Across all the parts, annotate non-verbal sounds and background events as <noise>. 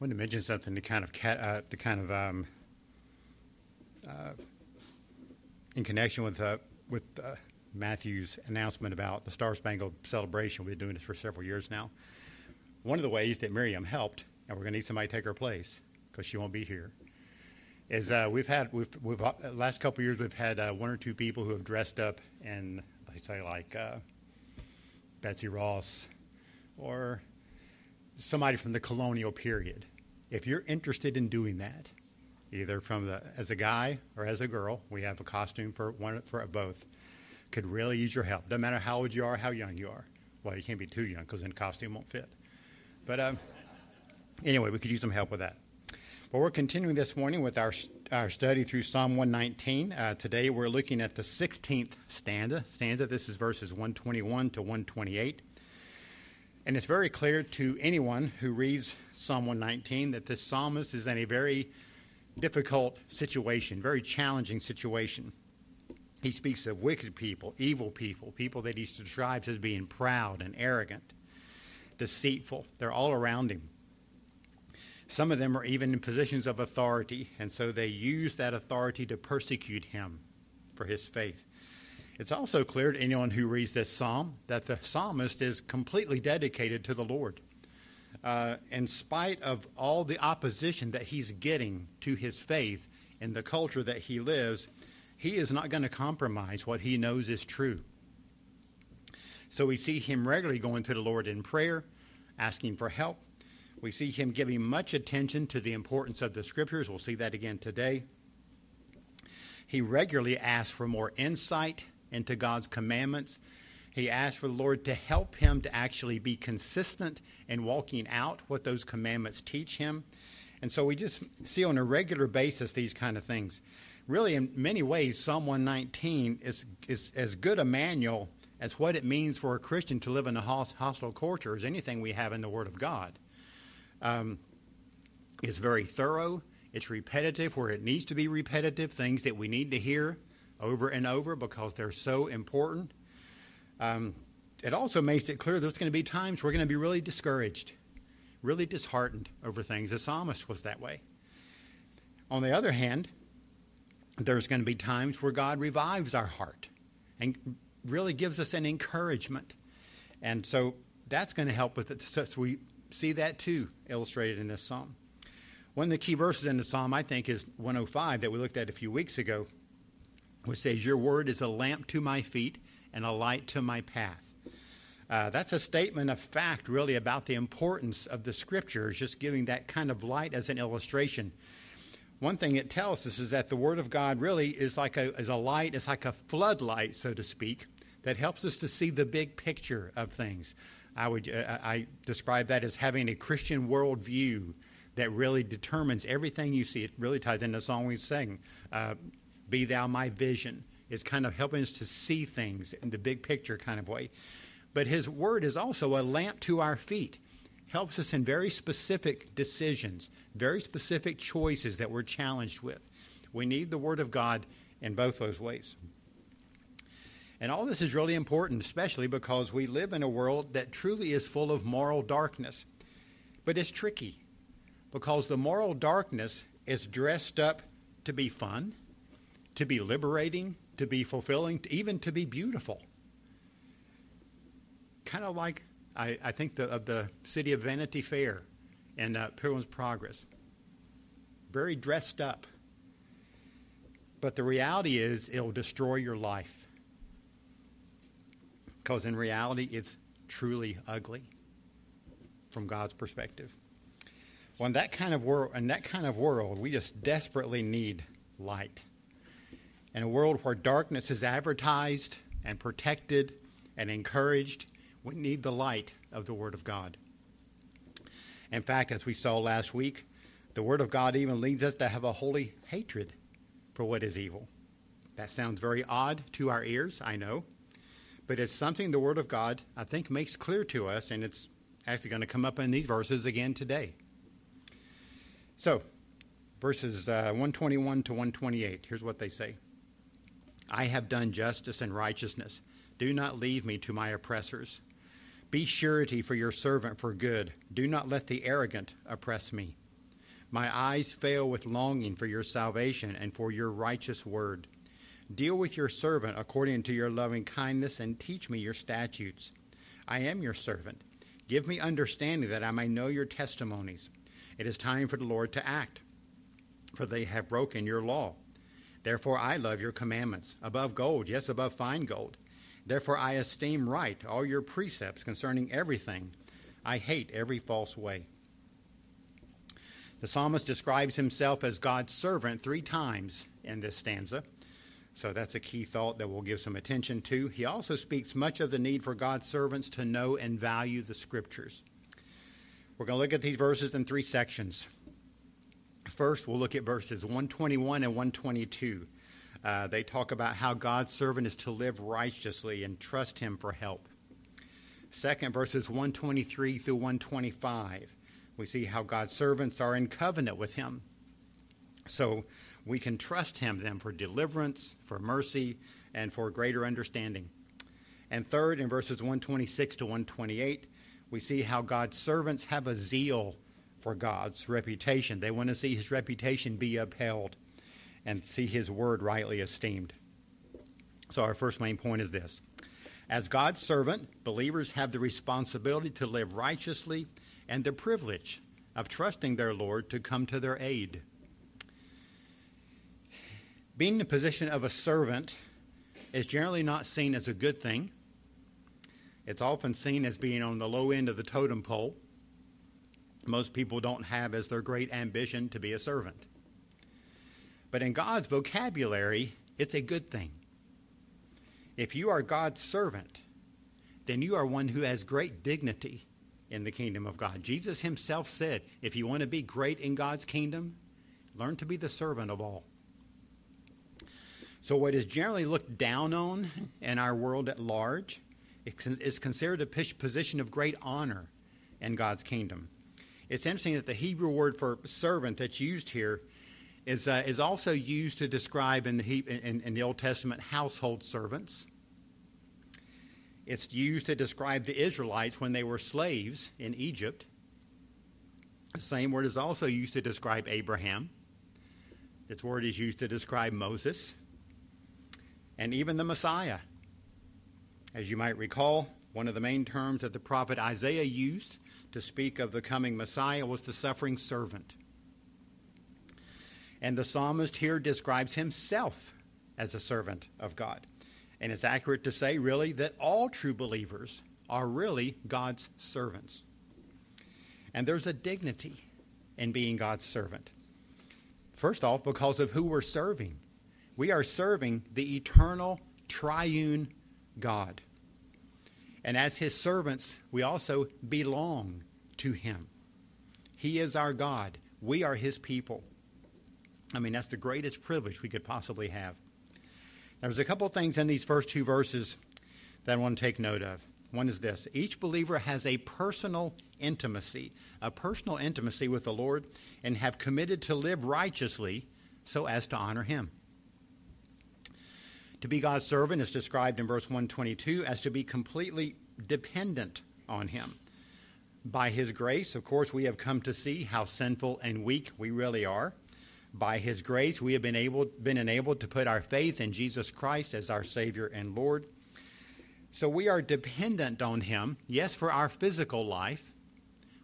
wanted to mention something to kind of cat, uh, to kind of um, uh, in connection with uh, with uh, Matthew's announcement about the Star Spangled Celebration. We've been doing this for several years now. One of the ways that Miriam helped, and we're going to need somebody to take her place because she won't be here, is uh, we've had we've, we've uh, last couple years we've had uh, one or two people who have dressed up in they say like uh, Betsy Ross or somebody from the colonial period. If you're interested in doing that, either from the as a guy or as a girl, we have a costume for one for both. Could really use your help. Doesn't matter how old you are, how young you are. Well, you can't be too young because then costume won't fit. But um, anyway, we could use some help with that. Well, we're continuing this morning with our, our study through Psalm 119. Uh, today we're looking at the 16th stanza. Stanza. This is verses 121 to 128. And it's very clear to anyone who reads Psalm 119 that this psalmist is in a very difficult situation, very challenging situation. He speaks of wicked people, evil people, people that he describes as being proud and arrogant, deceitful. They're all around him. Some of them are even in positions of authority, and so they use that authority to persecute him for his faith. It's also clear to anyone who reads this psalm that the psalmist is completely dedicated to the Lord. Uh, in spite of all the opposition that he's getting to his faith in the culture that he lives, he is not going to compromise what he knows is true. So we see him regularly going to the Lord in prayer, asking for help. We see him giving much attention to the importance of the scriptures. We'll see that again today. He regularly asks for more insight into God's commandments. He asked for the Lord to help him to actually be consistent in walking out what those commandments teach him. And so we just see on a regular basis these kind of things. Really, in many ways, Psalm 119 is, is as good a manual as what it means for a Christian to live in a hostile culture as anything we have in the Word of God. Um, it's very thorough. It's repetitive where it needs to be repetitive, things that we need to hear over and over because they're so important. Um, it also makes it clear there's going to be times we're going to be really discouraged, really disheartened over things. The psalmist was that way. On the other hand, there's going to be times where God revives our heart and really gives us an encouragement. And so that's going to help with it. So we see that too illustrated in this psalm. One of the key verses in the psalm, I think, is 105 that we looked at a few weeks ago which says, Your word is a lamp to my feet and a light to my path. Uh, that's a statement of fact, really, about the importance of the scriptures, just giving that kind of light as an illustration. One thing it tells us is that the Word of God really is like a, is a light, it's like a floodlight, so to speak, that helps us to see the big picture of things. I would uh, I describe that as having a Christian worldview that really determines everything you see. It really ties into the song we sing. Uh, be thou my vision. It's kind of helping us to see things in the big picture kind of way. But his word is also a lamp to our feet. Helps us in very specific decisions, very specific choices that we're challenged with. We need the word of God in both those ways. And all this is really important, especially because we live in a world that truly is full of moral darkness. But it's tricky because the moral darkness is dressed up to be fun, to be liberating, to be fulfilling, even to be beautiful. Kind of like I, I think the, of the city of Vanity Fair and uh, Pilgrim's Progress. Very dressed up. But the reality is, it'll destroy your life. Because in reality, it's truly ugly from God's perspective. Well, in that kind of world, in that kind of world, we just desperately need light. In a world where darkness is advertised and protected and encouraged, we need the light of the Word of God. In fact, as we saw last week, the Word of God even leads us to have a holy hatred for what is evil. That sounds very odd to our ears, I know, but it's something the Word of God, I think, makes clear to us, and it's actually going to come up in these verses again today. So, verses uh, 121 to 128, here's what they say I have done justice and righteousness. Do not leave me to my oppressors. Be surety for your servant for good. Do not let the arrogant oppress me. My eyes fail with longing for your salvation and for your righteous word. Deal with your servant according to your loving kindness and teach me your statutes. I am your servant. Give me understanding that I may know your testimonies. It is time for the Lord to act, for they have broken your law. Therefore I love your commandments above gold, yes, above fine gold. Therefore I esteem right all your precepts concerning everything. I hate every false way. The psalmist describes himself as God's servant three times in this stanza. So that's a key thought that we'll give some attention to. He also speaks much of the need for God's servants to know and value the scriptures. We're going to look at these verses in three sections. First, we'll look at verses 121 and 122. Uh, they talk about how God's servant is to live righteously and trust Him for help. Second, verses 123 through 125, we see how God's servants are in covenant with Him. So we can trust him then for deliverance, for mercy, and for greater understanding. And third, in verses 126 to 128, we see how God's servants have a zeal for God's reputation. They want to see his reputation be upheld and see his word rightly esteemed. So, our first main point is this As God's servant, believers have the responsibility to live righteously and the privilege of trusting their Lord to come to their aid. Being in the position of a servant is generally not seen as a good thing. It's often seen as being on the low end of the totem pole. Most people don't have as their great ambition to be a servant. But in God's vocabulary, it's a good thing. If you are God's servant, then you are one who has great dignity in the kingdom of God. Jesus himself said, if you want to be great in God's kingdom, learn to be the servant of all. So, what is generally looked down on in our world at large is considered a position of great honor in God's kingdom. It's interesting that the Hebrew word for servant that's used here is, uh, is also used to describe in the, in, in the Old Testament household servants. It's used to describe the Israelites when they were slaves in Egypt. The same word is also used to describe Abraham. This word is used to describe Moses and even the Messiah. As you might recall, one of the main terms that the prophet Isaiah used to speak of the coming Messiah was the suffering servant. And the psalmist here describes himself as a servant of God. And it's accurate to say, really, that all true believers are really God's servants. And there's a dignity in being God's servant. First off, because of who we're serving. We are serving the eternal, triune God. And as his servants, we also belong to him. He is our God. We are his people. I mean, that's the greatest privilege we could possibly have. There's a couple of things in these first two verses that I want to take note of. One is this each believer has a personal intimacy, a personal intimacy with the Lord, and have committed to live righteously so as to honor him. To be God's servant is described in verse 122 as to be completely dependent on Him. By His grace, of course, we have come to see how sinful and weak we really are. By His grace, we have been, able, been enabled to put our faith in Jesus Christ as our Savior and Lord. So we are dependent on Him, yes, for our physical life.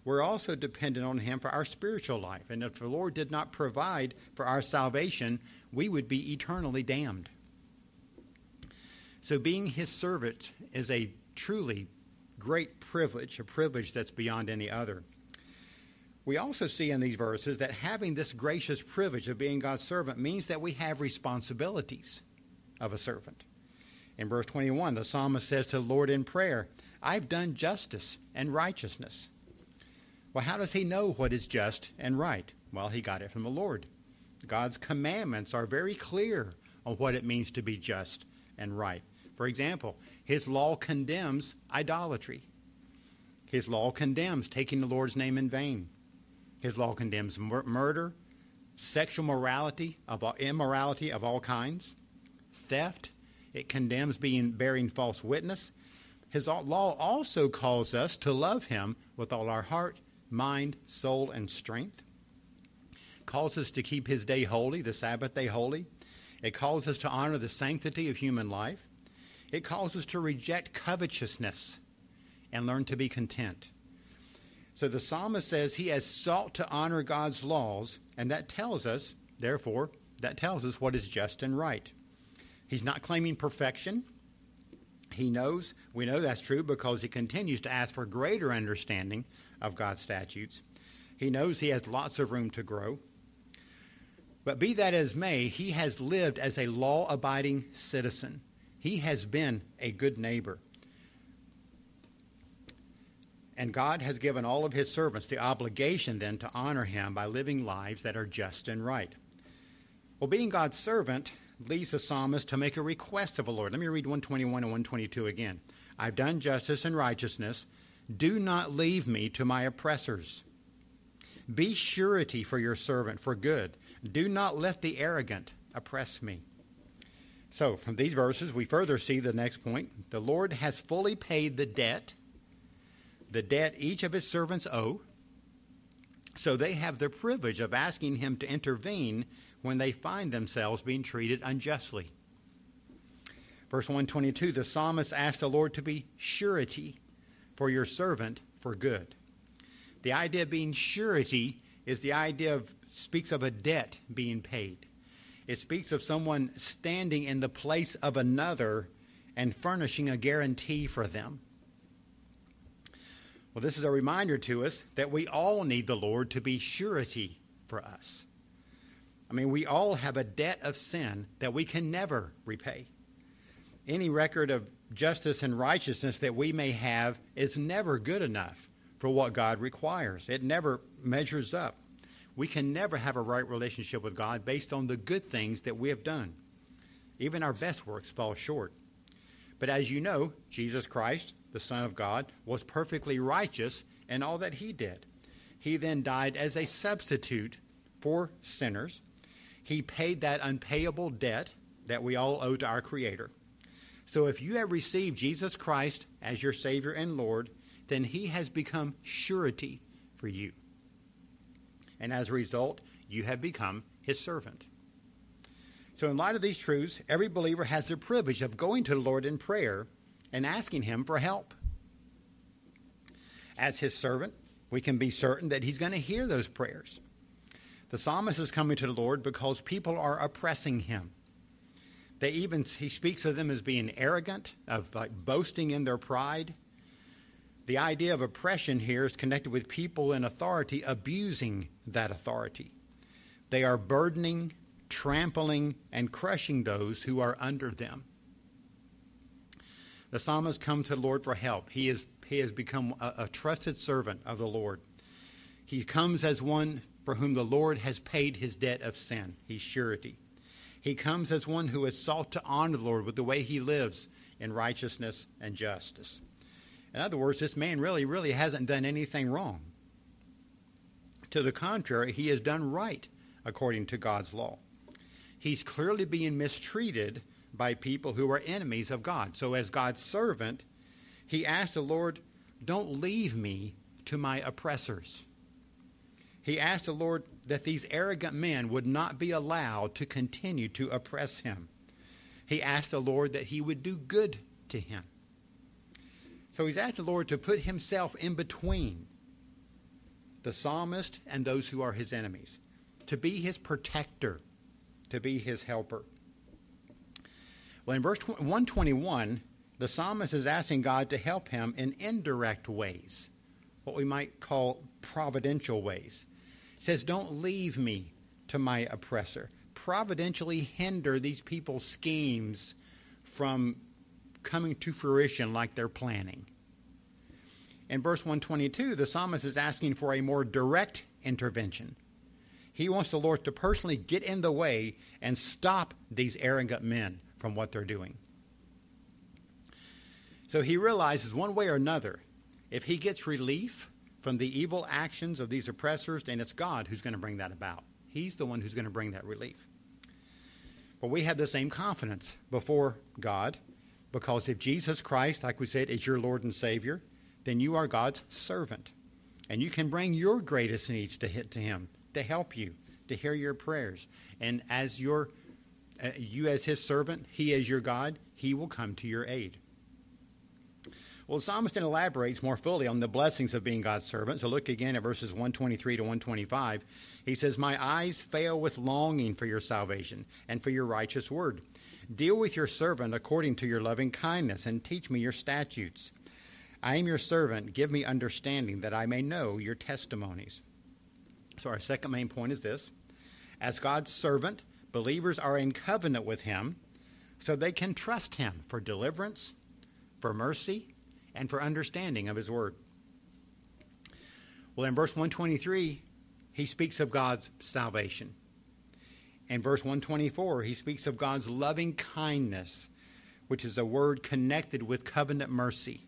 We're also dependent on Him for our spiritual life. And if the Lord did not provide for our salvation, we would be eternally damned. So, being his servant is a truly great privilege, a privilege that's beyond any other. We also see in these verses that having this gracious privilege of being God's servant means that we have responsibilities of a servant. In verse 21, the psalmist says to the Lord in prayer, I've done justice and righteousness. Well, how does he know what is just and right? Well, he got it from the Lord. God's commandments are very clear on what it means to be just and right. For example, his law condemns idolatry. His law condemns taking the Lord's name in vain. His law condemns mur- murder, sexual morality of all, immorality of all kinds, theft. It condemns being bearing false witness. His law also calls us to love him with all our heart, mind, soul, and strength. calls us to keep his day holy, the Sabbath day holy. It calls us to honor the sanctity of human life. It calls us to reject covetousness and learn to be content. So the psalmist says he has sought to honor God's laws, and that tells us, therefore, that tells us what is just and right. He's not claiming perfection. He knows, we know that's true because he continues to ask for greater understanding of God's statutes. He knows he has lots of room to grow. But be that as may, he has lived as a law abiding citizen. He has been a good neighbor. And God has given all of his servants the obligation then to honor him by living lives that are just and right. Well, being God's servant leads the psalmist to make a request of the Lord. Let me read 121 and 122 again. I've done justice and righteousness. Do not leave me to my oppressors. Be surety for your servant for good. Do not let the arrogant oppress me. So, from these verses, we further see the next point. The Lord has fully paid the debt the debt each of his servants owe. So they have the privilege of asking him to intervene when they find themselves being treated unjustly. Verse 122 the psalmist asked the Lord to be surety for your servant for good. The idea of being surety is the idea of speaks of a debt being paid. It speaks of someone standing in the place of another and furnishing a guarantee for them. Well, this is a reminder to us that we all need the Lord to be surety for us. I mean, we all have a debt of sin that we can never repay. Any record of justice and righteousness that we may have is never good enough for what God requires. It never measures up. We can never have a right relationship with God based on the good things that we have done. Even our best works fall short. But as you know, Jesus Christ, the Son of God, was perfectly righteous in all that he did. He then died as a substitute for sinners. He paid that unpayable debt that we all owe to our Creator. So if you have received Jesus Christ as your Savior and Lord, then He has become surety for you. And as a result, you have become His servant. So, in light of these truths, every believer has the privilege of going to the Lord in prayer and asking Him for help. As His servant, we can be certain that He's going to hear those prayers. The psalmist is coming to the Lord because people are oppressing him. They even he speaks of them as being arrogant, of like boasting in their pride. The idea of oppression here is connected with people in authority abusing that authority. They are burdening, trampling, and crushing those who are under them. The psalmist comes to the Lord for help. He, is, he has become a, a trusted servant of the Lord. He comes as one for whom the Lord has paid his debt of sin. He's surety. He comes as one who has sought to honor the Lord with the way he lives in righteousness and justice. In other words, this man really, really hasn't done anything wrong. To the contrary, he has done right according to God's law. He's clearly being mistreated by people who are enemies of God. So, as God's servant, he asked the Lord, Don't leave me to my oppressors. He asked the Lord that these arrogant men would not be allowed to continue to oppress him. He asked the Lord that he would do good to him. So he's asked the Lord to put himself in between the psalmist and those who are his enemies, to be his protector, to be his helper. Well, in verse 121, the psalmist is asking God to help him in indirect ways, what we might call providential ways. It says, Don't leave me to my oppressor. Providentially hinder these people's schemes from coming to fruition like they're planning. In verse 122, the psalmist is asking for a more direct intervention. He wants the Lord to personally get in the way and stop these arrogant men from what they're doing. So he realizes one way or another, if he gets relief from the evil actions of these oppressors, then it's God who's going to bring that about. He's the one who's going to bring that relief. But we have the same confidence before God because if Jesus Christ, like we said, is your Lord and Savior, then you are God's servant. And you can bring your greatest needs to to Him to help you, to hear your prayers. And as your, uh, you as his servant, he as your God, he will come to your aid. Well, psalmist then elaborates more fully on the blessings of being God's servant. So look again at verses 123 to 125. He says, My eyes fail with longing for your salvation and for your righteous word. Deal with your servant according to your loving kindness and teach me your statutes. I am your servant. Give me understanding that I may know your testimonies. So, our second main point is this As God's servant, believers are in covenant with Him so they can trust Him for deliverance, for mercy, and for understanding of His Word. Well, in verse 123, he speaks of God's salvation. In verse 124, he speaks of God's loving kindness, which is a word connected with covenant mercy.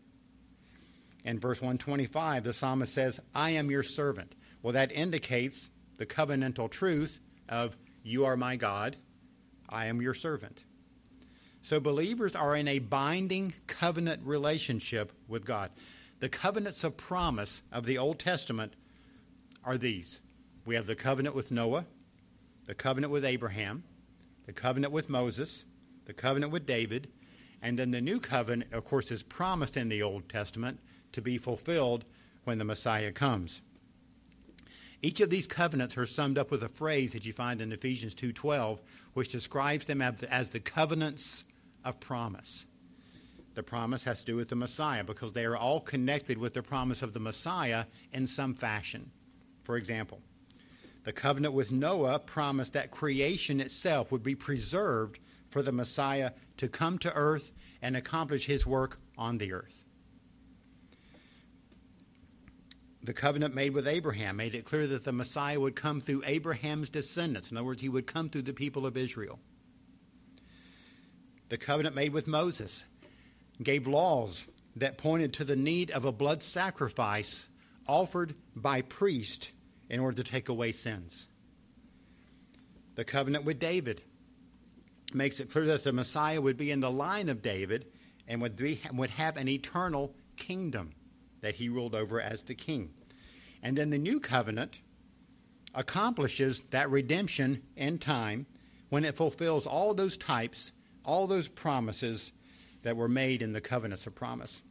In verse 125, the psalmist says, I am your servant. Well, that indicates the covenantal truth of, You are my God, I am your servant. So believers are in a binding covenant relationship with God. The covenants of promise of the Old Testament are these we have the covenant with Noah, the covenant with Abraham, the covenant with Moses, the covenant with David, and then the new covenant, of course, is promised in the Old Testament to be fulfilled when the Messiah comes. Each of these covenants are summed up with a phrase that you find in Ephesians 2:12, which describes them as the covenants of promise. The promise has to do with the Messiah because they are all connected with the promise of the Messiah in some fashion. For example, the covenant with Noah promised that creation itself would be preserved for the Messiah to come to earth and accomplish his work on the earth. The covenant made with Abraham made it clear that the Messiah would come through Abraham's descendants. In other words, he would come through the people of Israel the covenant made with Moses gave laws that pointed to the need of a blood sacrifice offered by priest in order to take away sins. The covenant with David makes it clear that the Messiah would be in the line of David and would, be, would have an eternal kingdom that he ruled over as the king. And then the new covenant accomplishes that redemption in time when it fulfills all those types all those promises that were made in the covenants of promise.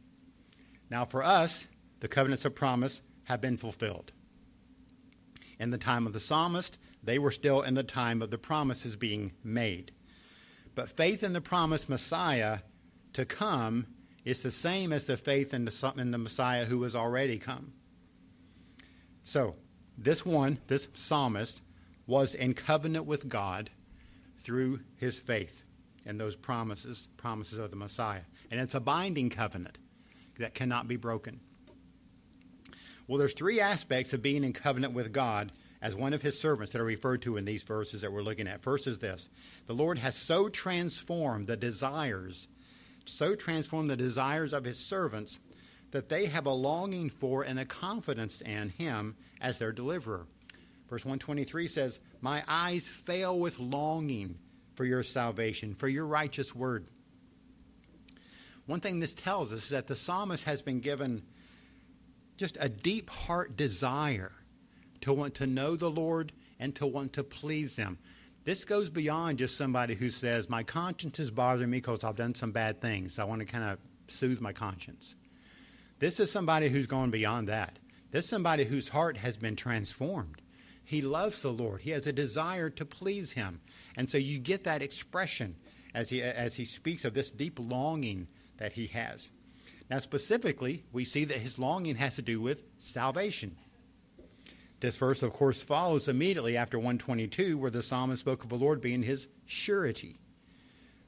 Now, for us, the covenants of promise have been fulfilled. In the time of the psalmist, they were still in the time of the promises being made. But faith in the promised Messiah to come is the same as the faith in the, in the Messiah who has already come. So, this one, this psalmist, was in covenant with God through his faith in those promises, promises of the Messiah. And it's a binding covenant that cannot be broken. Well, there's three aspects of being in covenant with God as one of his servants that are referred to in these verses that we're looking at. First is this the Lord has so transformed the desires, so transformed the desires of his servants that they have a longing for and a confidence in him as their deliverer. Verse 123 says, My eyes fail with longing for your salvation, for your righteous word. One thing this tells us is that the psalmist has been given just a deep heart desire to want to know the Lord and to want to please Him. This goes beyond just somebody who says, My conscience is bothering me because I've done some bad things. I want to kind of soothe my conscience. This is somebody who's gone beyond that. This is somebody whose heart has been transformed. He loves the Lord. He has a desire to please Him. And so you get that expression as he, as he speaks of this deep longing that he has. Now, specifically, we see that his longing has to do with salvation. This verse, of course, follows immediately after 122, where the psalmist spoke of the Lord being his surety,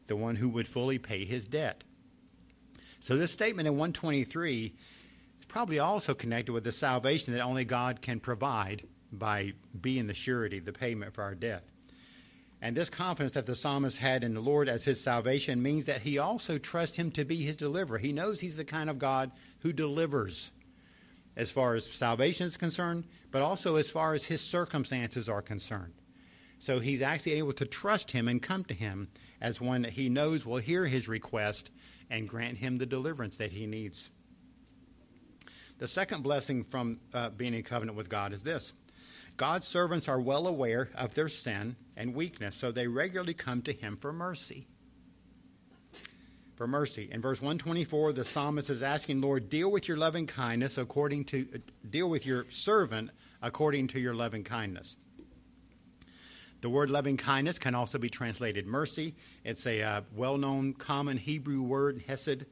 the one who would fully pay his debt. So, this statement in 123 is probably also connected with the salvation that only God can provide by being the surety, the payment for our death. And this confidence that the psalmist had in the Lord as his salvation means that he also trusts him to be his deliverer. He knows he's the kind of God who delivers as far as salvation is concerned, but also as far as his circumstances are concerned. So he's actually able to trust him and come to him as one that he knows will hear his request and grant him the deliverance that he needs. The second blessing from uh, being in covenant with God is this God's servants are well aware of their sin and weakness, so they regularly come to him for mercy. For mercy. In verse 124, the psalmist is asking, Lord, deal with your loving kindness according to deal with your servant according to your loving kindness. The word loving kindness can also be translated mercy. It's a uh, well known common Hebrew word, hesed,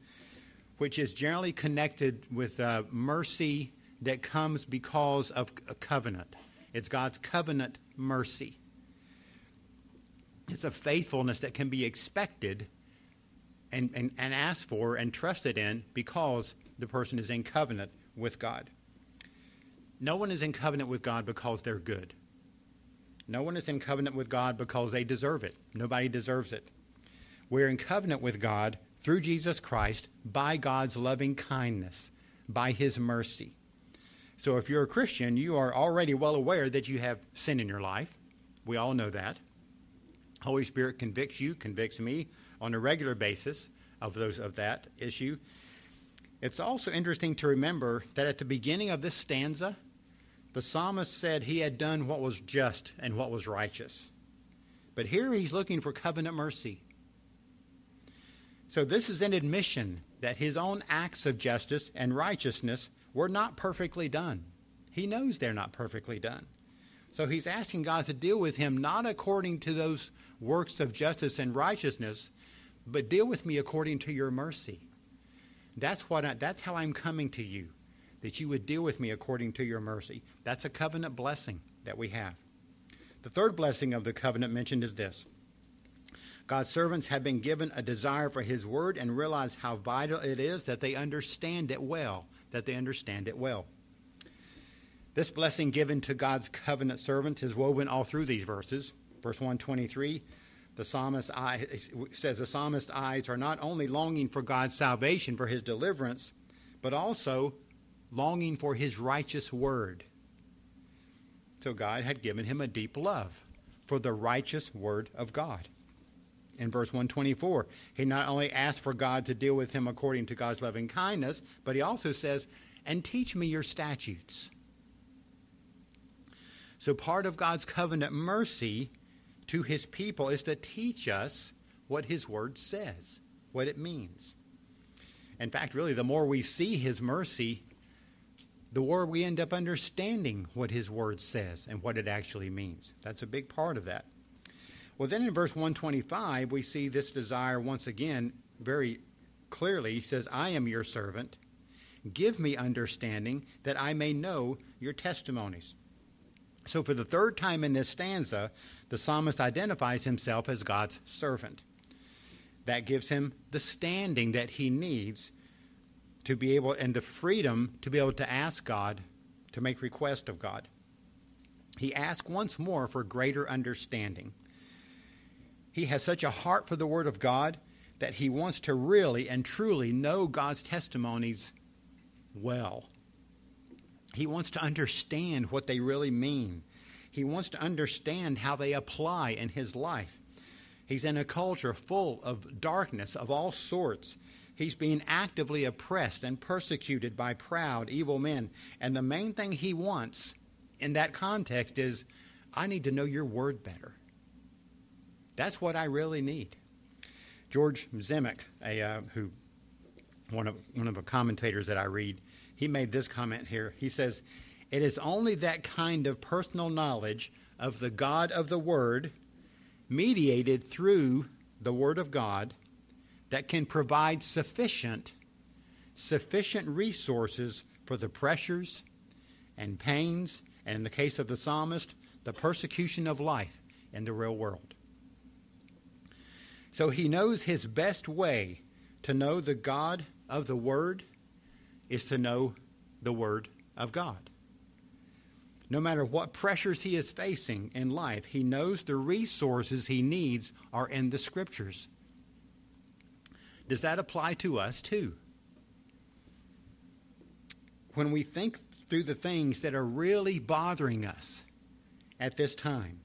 which is generally connected with uh, mercy that comes because of a covenant. It's God's covenant mercy. It's a faithfulness that can be expected and, and, and asked for and trusted in because the person is in covenant with God. No one is in covenant with God because they're good. No one is in covenant with God because they deserve it. Nobody deserves it. We're in covenant with God through Jesus Christ by God's loving kindness, by his mercy. So if you're a Christian, you are already well aware that you have sin in your life. We all know that. Holy Spirit convicts you, convicts me on a regular basis of those of that issue. It's also interesting to remember that at the beginning of this stanza, the psalmist said he had done what was just and what was righteous. But here he's looking for covenant mercy. So this is an admission that his own acts of justice and righteousness were not perfectly done. He knows they're not perfectly done. So he's asking God to deal with him not according to those works of justice and righteousness, but deal with me according to your mercy. That's what I, that's how I'm coming to you that you would deal with me according to your mercy. That's a covenant blessing that we have. The third blessing of the covenant mentioned is this God's servants have been given a desire for His word and realize how vital it is that they understand it well, that they understand it well. This blessing given to God's covenant servant is woven all through these verses. Verse 123, the psalmist says the psalmist's eyes are not only longing for God's salvation, for his deliverance, but also longing for his righteous word. So God had given him a deep love for the righteous word of God. In verse 124, he not only asked for God to deal with him according to God's loving kindness, but he also says, And teach me your statutes. So part of God's covenant mercy to his people is to teach us what his word says, what it means. In fact, really, the more we see his mercy, the more we end up understanding what his word says and what it actually means. That's a big part of that. Well, then in verse 125, we see this desire once again very clearly. He says, I am your servant. Give me understanding that I may know your testimonies. So, for the third time in this stanza, the psalmist identifies himself as God's servant. That gives him the standing that he needs to be able and the freedom to be able to ask God to make request of God. He asks once more for greater understanding. He has such a heart for the Word of God that he wants to really and truly know God's testimonies well. He wants to understand what they really mean. He wants to understand how they apply in his life. He's in a culture full of darkness of all sorts He's being actively oppressed and persecuted by proud, evil men. And the main thing he wants in that context is I need to know your word better. That's what I really need. George Zemek, a, uh, who one of one of the commentators that I read, he made this comment here. He says, "It is only that kind of personal knowledge of the God of the Word, mediated through the Word of God, that can provide sufficient sufficient resources for the pressures and pains and in the case of the psalmist the persecution of life in the real world so he knows his best way to know the god of the word is to know the word of god no matter what pressures he is facing in life, he knows the resources he needs are in the scriptures. Does that apply to us too? When we think through the things that are really bothering us at this time,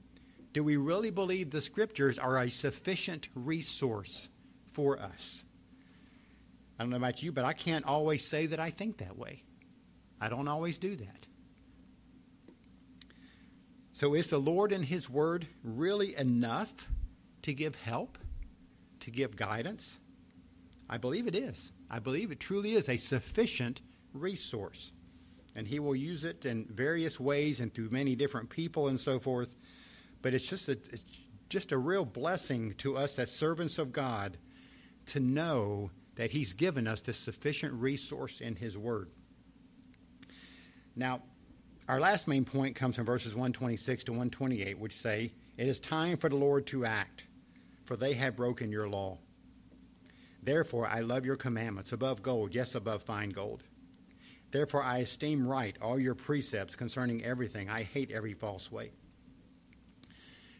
do we really believe the scriptures are a sufficient resource for us? I don't know about you, but I can't always say that I think that way. I don't always do that. So, is the Lord and His Word really enough to give help, to give guidance? I believe it is. I believe it truly is a sufficient resource. And He will use it in various ways and through many different people and so forth. But it's just a, it's just a real blessing to us as servants of God to know that He's given us this sufficient resource in His Word. Now, our last main point comes from verses 126 to 128, which say, It is time for the Lord to act, for they have broken your law. Therefore, I love your commandments above gold, yes, above fine gold. Therefore, I esteem right all your precepts concerning everything. I hate every false way.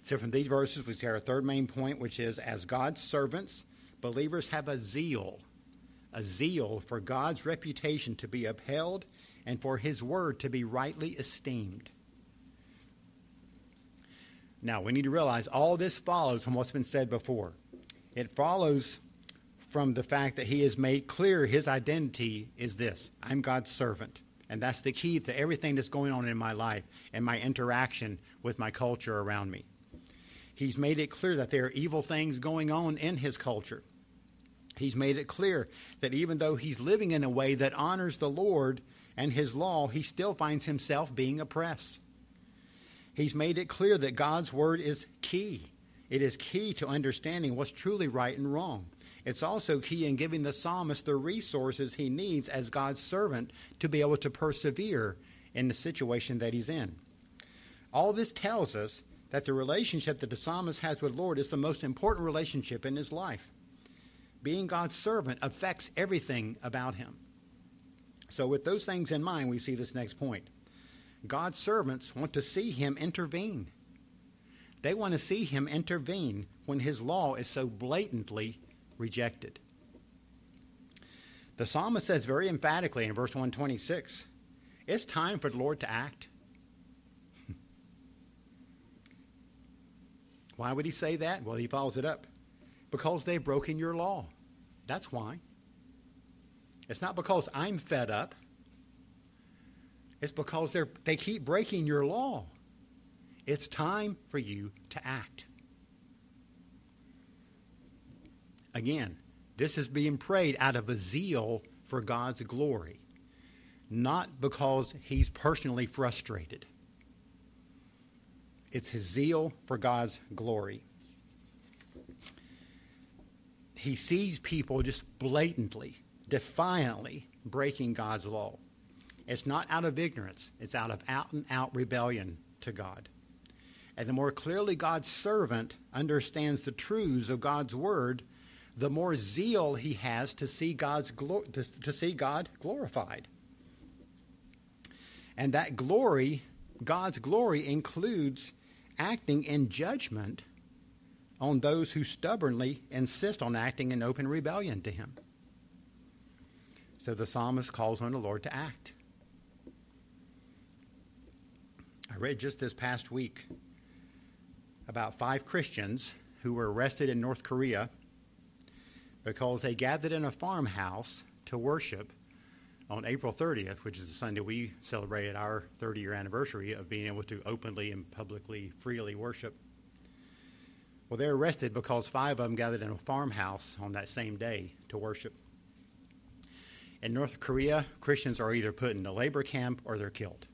So, from these verses, we see our third main point, which is as God's servants, believers have a zeal, a zeal for God's reputation to be upheld and for his word to be rightly esteemed. Now, we need to realize all this follows from what's been said before. It follows from the fact that he has made clear his identity is this I'm God's servant. And that's the key to everything that's going on in my life and my interaction with my culture around me. He's made it clear that there are evil things going on in his culture. He's made it clear that even though he's living in a way that honors the Lord, and his law, he still finds himself being oppressed. He's made it clear that God's word is key. It is key to understanding what's truly right and wrong. It's also key in giving the psalmist the resources he needs as God's servant to be able to persevere in the situation that he's in. All this tells us that the relationship that the psalmist has with Lord is the most important relationship in his life. Being God's servant affects everything about him. So, with those things in mind, we see this next point. God's servants want to see him intervene. They want to see him intervene when his law is so blatantly rejected. The psalmist says very emphatically in verse 126 it's time for the Lord to act. Why would he say that? Well, he follows it up. Because they've broken your law. That's why. It's not because I'm fed up. It's because they they keep breaking your law. It's time for you to act. Again, this is being prayed out of a zeal for God's glory, not because he's personally frustrated. It's his zeal for God's glory. He sees people just blatantly defiantly breaking God's law. It's not out of ignorance, it's out of out and out rebellion to God. And the more clearly God's servant understands the truths of God's word, the more zeal he has to see God's glo- to, to see God glorified. And that glory, God's glory includes acting in judgment on those who stubbornly insist on acting in open rebellion to him. So the psalmist calls on the Lord to act. I read just this past week about five Christians who were arrested in North Korea because they gathered in a farmhouse to worship on April 30th, which is the Sunday we celebrated our 30 year anniversary of being able to openly and publicly, freely worship. Well, they're arrested because five of them gathered in a farmhouse on that same day to worship. In North Korea, Christians are either put in a labor camp or they're killed.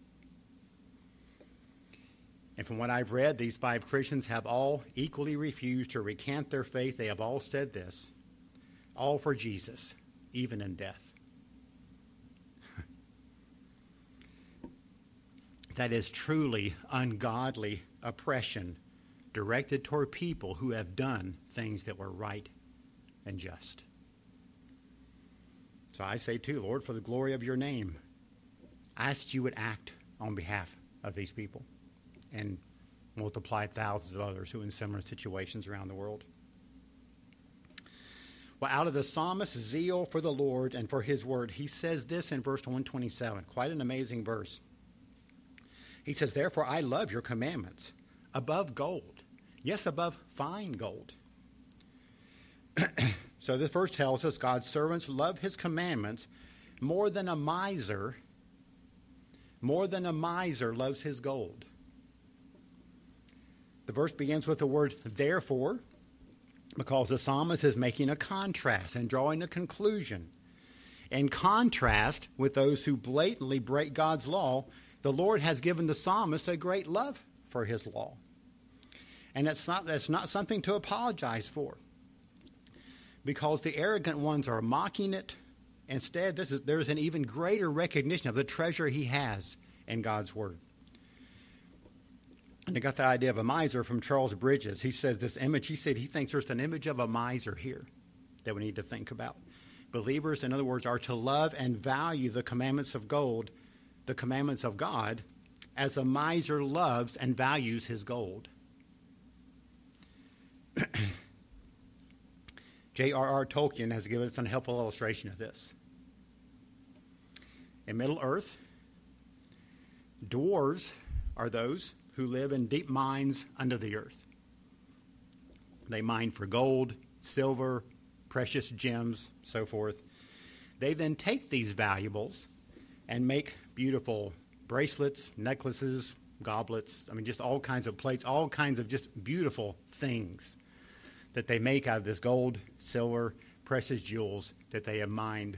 And from what I've read, these five Christians have all equally refused to recant their faith. They have all said this all for Jesus, even in death. That is truly ungodly oppression directed toward people who have done things that were right and just. So I say too, Lord, for the glory of your name, I ask you would act on behalf of these people and multiply thousands of others who are in similar situations around the world. Well, out of the psalmist's zeal for the Lord and for his word, he says this in verse 127, quite an amazing verse. He says, Therefore I love your commandments above gold, yes, above fine gold. <clears throat> So this verse tells us God's servants love his commandments more than a miser, more than a miser loves his gold. The verse begins with the word therefore, because the psalmist is making a contrast and drawing a conclusion. In contrast with those who blatantly break God's law, the Lord has given the psalmist a great love for his law. And it's not, that's not something to apologize for because the arrogant ones are mocking it. Instead, this is, there's an even greater recognition of the treasure he has in God's Word. And I got the idea of a miser from Charles Bridges. He says this image, he said he thinks there's an image of a miser here that we need to think about. Believers, in other words, are to love and value the commandments of gold, the commandments of God, as a miser loves and values his gold. <clears throat> J.R.R. Tolkien has given us a helpful illustration of this. In Middle Earth, dwarves are those who live in deep mines under the earth. They mine for gold, silver, precious gems, so forth. They then take these valuables and make beautiful bracelets, necklaces, goblets, I mean, just all kinds of plates, all kinds of just beautiful things that they make out of this gold, silver, precious jewels that they have mined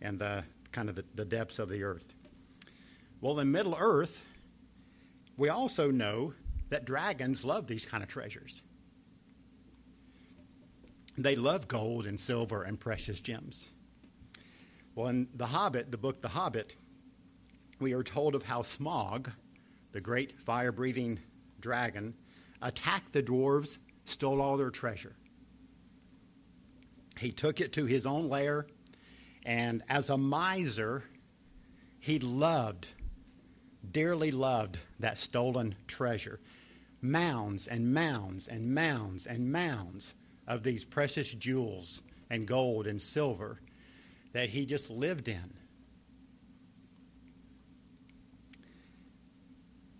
in the kind of the, the depths of the earth. Well, in Middle Earth, we also know that dragons love these kind of treasures. They love gold and silver and precious gems. Well, in The Hobbit, the book The Hobbit, we are told of how Smaug, the great fire breathing dragon, attacked the dwarves stole all their treasure. He took it to his own lair, and as a miser, he loved, dearly loved that stolen treasure. Mounds and mounds and mounds and mounds of these precious jewels and gold and silver that he just lived in.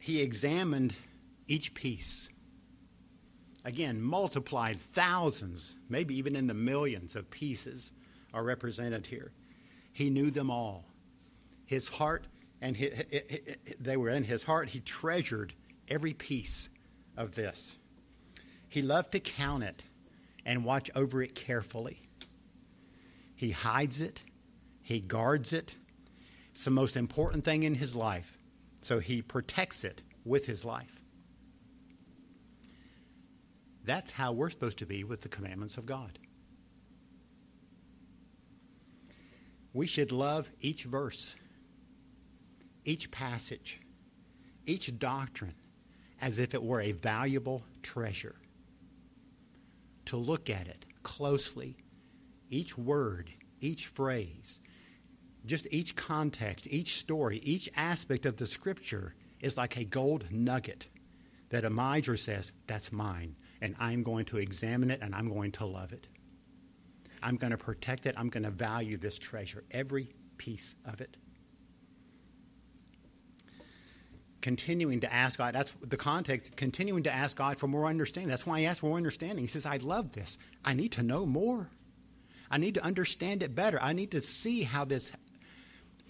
He examined each piece Again, multiplied thousands, maybe even in the millions of pieces are represented here. He knew them all. His heart, and his, they were in his heart. He treasured every piece of this. He loved to count it and watch over it carefully. He hides it, he guards it. It's the most important thing in his life, so he protects it with his life. That's how we're supposed to be with the commandments of God. We should love each verse, each passage, each doctrine as if it were a valuable treasure. To look at it closely, each word, each phrase, just each context, each story, each aspect of the scripture is like a gold nugget that a miser says, That's mine and I'm going to examine it and I'm going to love it. I'm going to protect it. I'm going to value this treasure, every piece of it. Continuing to ask God, that's the context, continuing to ask God for more understanding. That's why he asked for more understanding. He says, I love this. I need to know more. I need to understand it better. I need to see how this,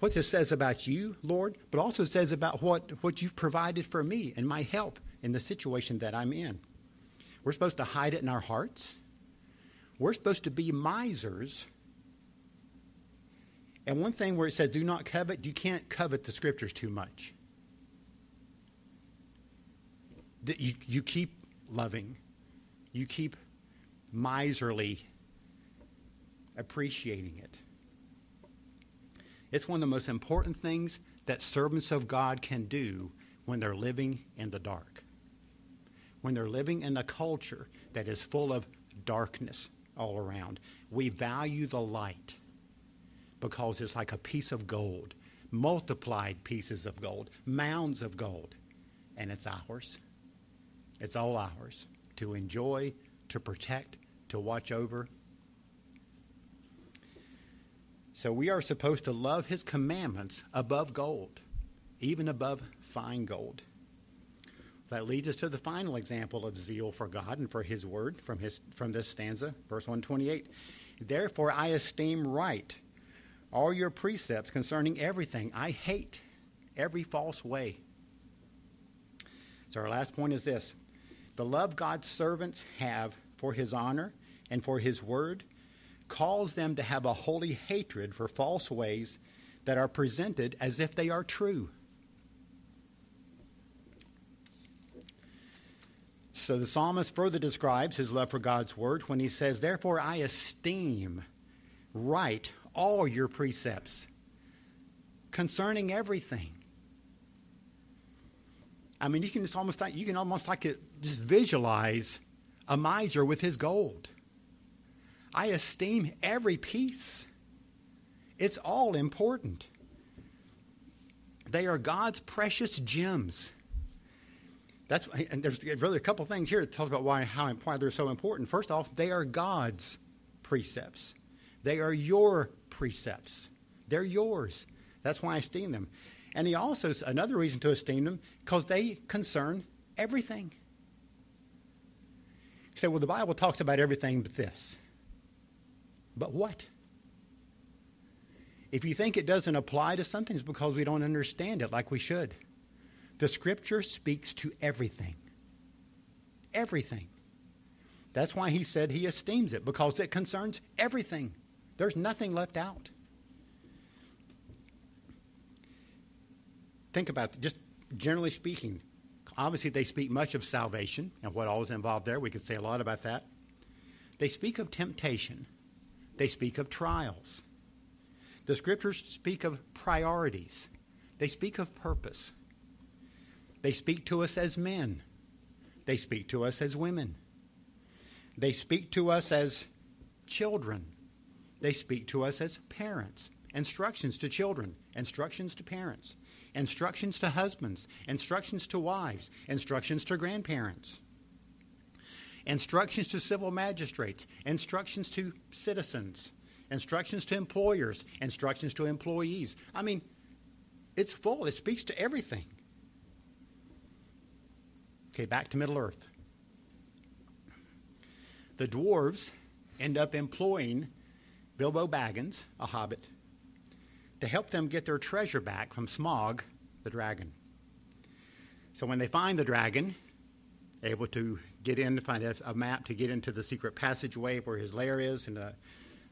what this says about you, Lord, but also says about what, what you've provided for me and my help in the situation that I'm in. We're supposed to hide it in our hearts. We're supposed to be misers. And one thing where it says, do not covet, you can't covet the scriptures too much. You, you keep loving, you keep miserly appreciating it. It's one of the most important things that servants of God can do when they're living in the dark when they're living in a culture that is full of darkness all around. We value the light because it's like a piece of gold, multiplied pieces of gold, mounds of gold, and it's ours. It's all ours to enjoy, to protect, to watch over. So we are supposed to love his commandments above gold, even above fine gold. That leads us to the final example of zeal for God and for His word from, his, from this stanza, verse 128. Therefore, I esteem right all your precepts concerning everything. I hate every false way. So, our last point is this The love God's servants have for his honor and for his word calls them to have a holy hatred for false ways that are presented as if they are true. So the psalmist further describes his love for God's word when he says, Therefore I esteem right all your precepts concerning everything. I mean, you can just almost you can almost like it just visualize a miser with his gold. I esteem every piece. It's all important. They are God's precious gems. That's and there's really a couple things here that tells about why how why they're so important. First off, they are God's precepts. They are your precepts. They're yours. That's why I esteem them. And he also another reason to esteem them because they concern everything. You say, well, the Bible talks about everything but this. But what? If you think it doesn't apply to something, it's because we don't understand it like we should. The scripture speaks to everything. Everything. That's why he said he esteems it, because it concerns everything. There's nothing left out. Think about it, just generally speaking. Obviously, they speak much of salvation and what all is involved there. We could say a lot about that. They speak of temptation, they speak of trials. The scriptures speak of priorities, they speak of purpose. They speak to us as men. They speak to us as women. They speak to us as children. They speak to us as parents. Instructions to children, instructions to parents, instructions to husbands, instructions to wives, instructions to grandparents, instructions to civil magistrates, instructions to citizens, instructions to employers, instructions to employees. I mean, it's full, it speaks to everything. Okay, back to Middle Earth. The dwarves end up employing Bilbo Baggins, a hobbit, to help them get their treasure back from Smaug, the dragon. So when they find the dragon, able to get in, to find a, a map to get into the secret passageway where his lair is and the,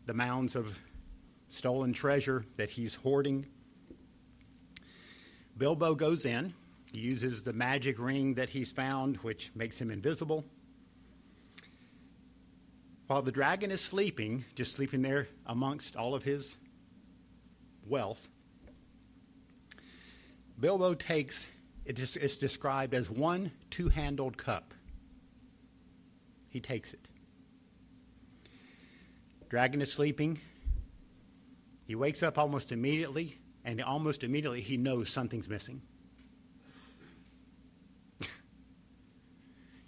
the mounds of stolen treasure that he's hoarding. Bilbo goes in he uses the magic ring that he's found, which makes him invisible. While the dragon is sleeping, just sleeping there amongst all of his wealth, Bilbo takes, it's described as one two handled cup. He takes it. Dragon is sleeping. He wakes up almost immediately, and almost immediately he knows something's missing. <laughs>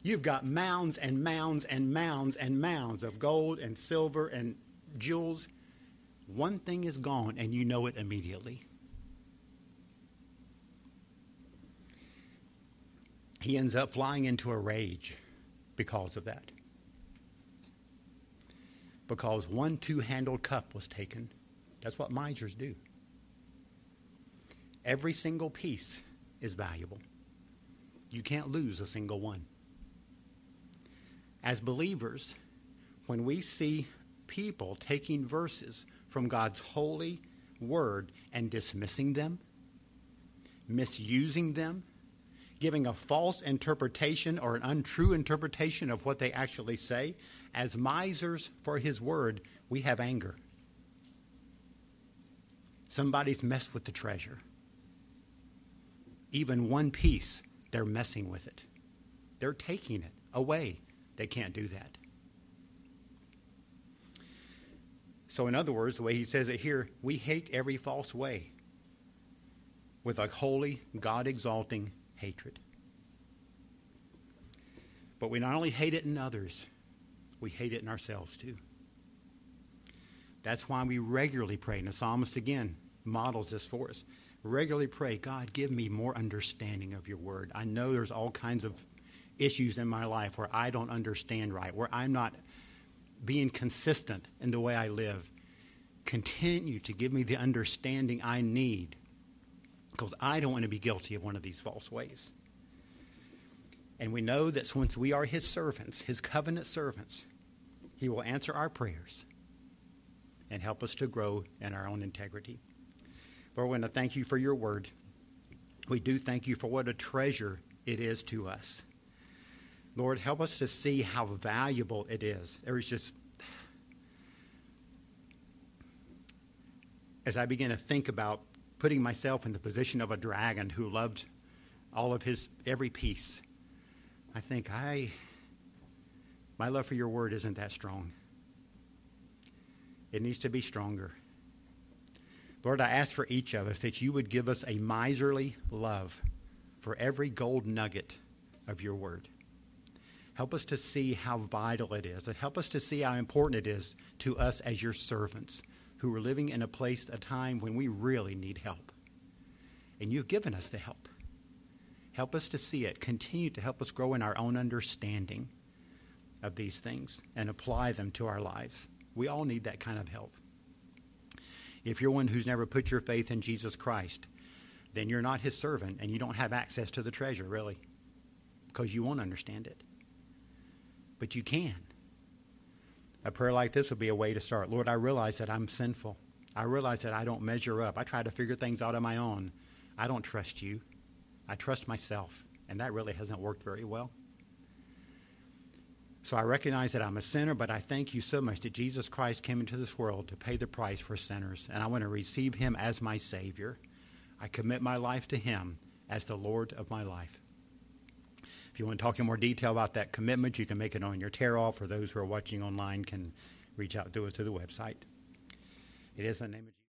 You've got mounds and mounds and mounds and mounds of gold and silver and jewels. One thing is gone, and you know it immediately. He ends up flying into a rage because of that. Because one two handled cup was taken. That's what misers do. Every single piece is valuable. You can't lose a single one as believers, when we see people taking verses from God's holy word and dismissing them, misusing them, giving a false interpretation or an untrue interpretation of what they actually say, as misers for his word, we have anger. Somebody's messed with the treasure. Even one piece, they're messing with it. They're taking it away they can't do that. So, in other words, the way he says it here, we hate every false way with a holy, God exalting hatred. But we not only hate it in others, we hate it in ourselves too. That's why we regularly pray. And the psalmist again models this for us. Regularly pray, God, give me more understanding of your word. I know there's all kinds of issues in my life where I don't understand right, where I'm not being consistent in the way I live. Continue to give me the understanding I need because I don't want to be guilty of one of these false ways. And we know that since we are his servants, his covenant servants, he will answer our prayers and help us to grow in our own integrity. Lord, we want to thank you for your word. We do thank you for what a treasure it is to us. Lord, help us to see how valuable it is. There is just, as I begin to think about putting myself in the position of a dragon who loved all of his every piece, I think I, my love for your word isn't that strong. It needs to be stronger. Lord, I ask for each of us that you would give us a miserly love for every gold nugget of your word. Help us to see how vital it is, and help us to see how important it is to us as your servants who are living in a place, a time when we really need help. And you've given us the help. Help us to see it. Continue to help us grow in our own understanding of these things and apply them to our lives. We all need that kind of help. If you're one who's never put your faith in Jesus Christ, then you're not his servant and you don't have access to the treasure, really, because you won't understand it. But you can. A prayer like this would be a way to start. Lord, I realize that I'm sinful. I realize that I don't measure up. I try to figure things out on my own. I don't trust you. I trust myself, and that really hasn't worked very well. So I recognize that I'm a sinner, but I thank you so much that Jesus Christ came into this world to pay the price for sinners, and I want to receive him as my Savior. I commit my life to him as the Lord of my life. If you want to talk in more detail about that commitment, you can make it on your tear off, or those who are watching online can reach out to us through the website. It is the name of Jesus.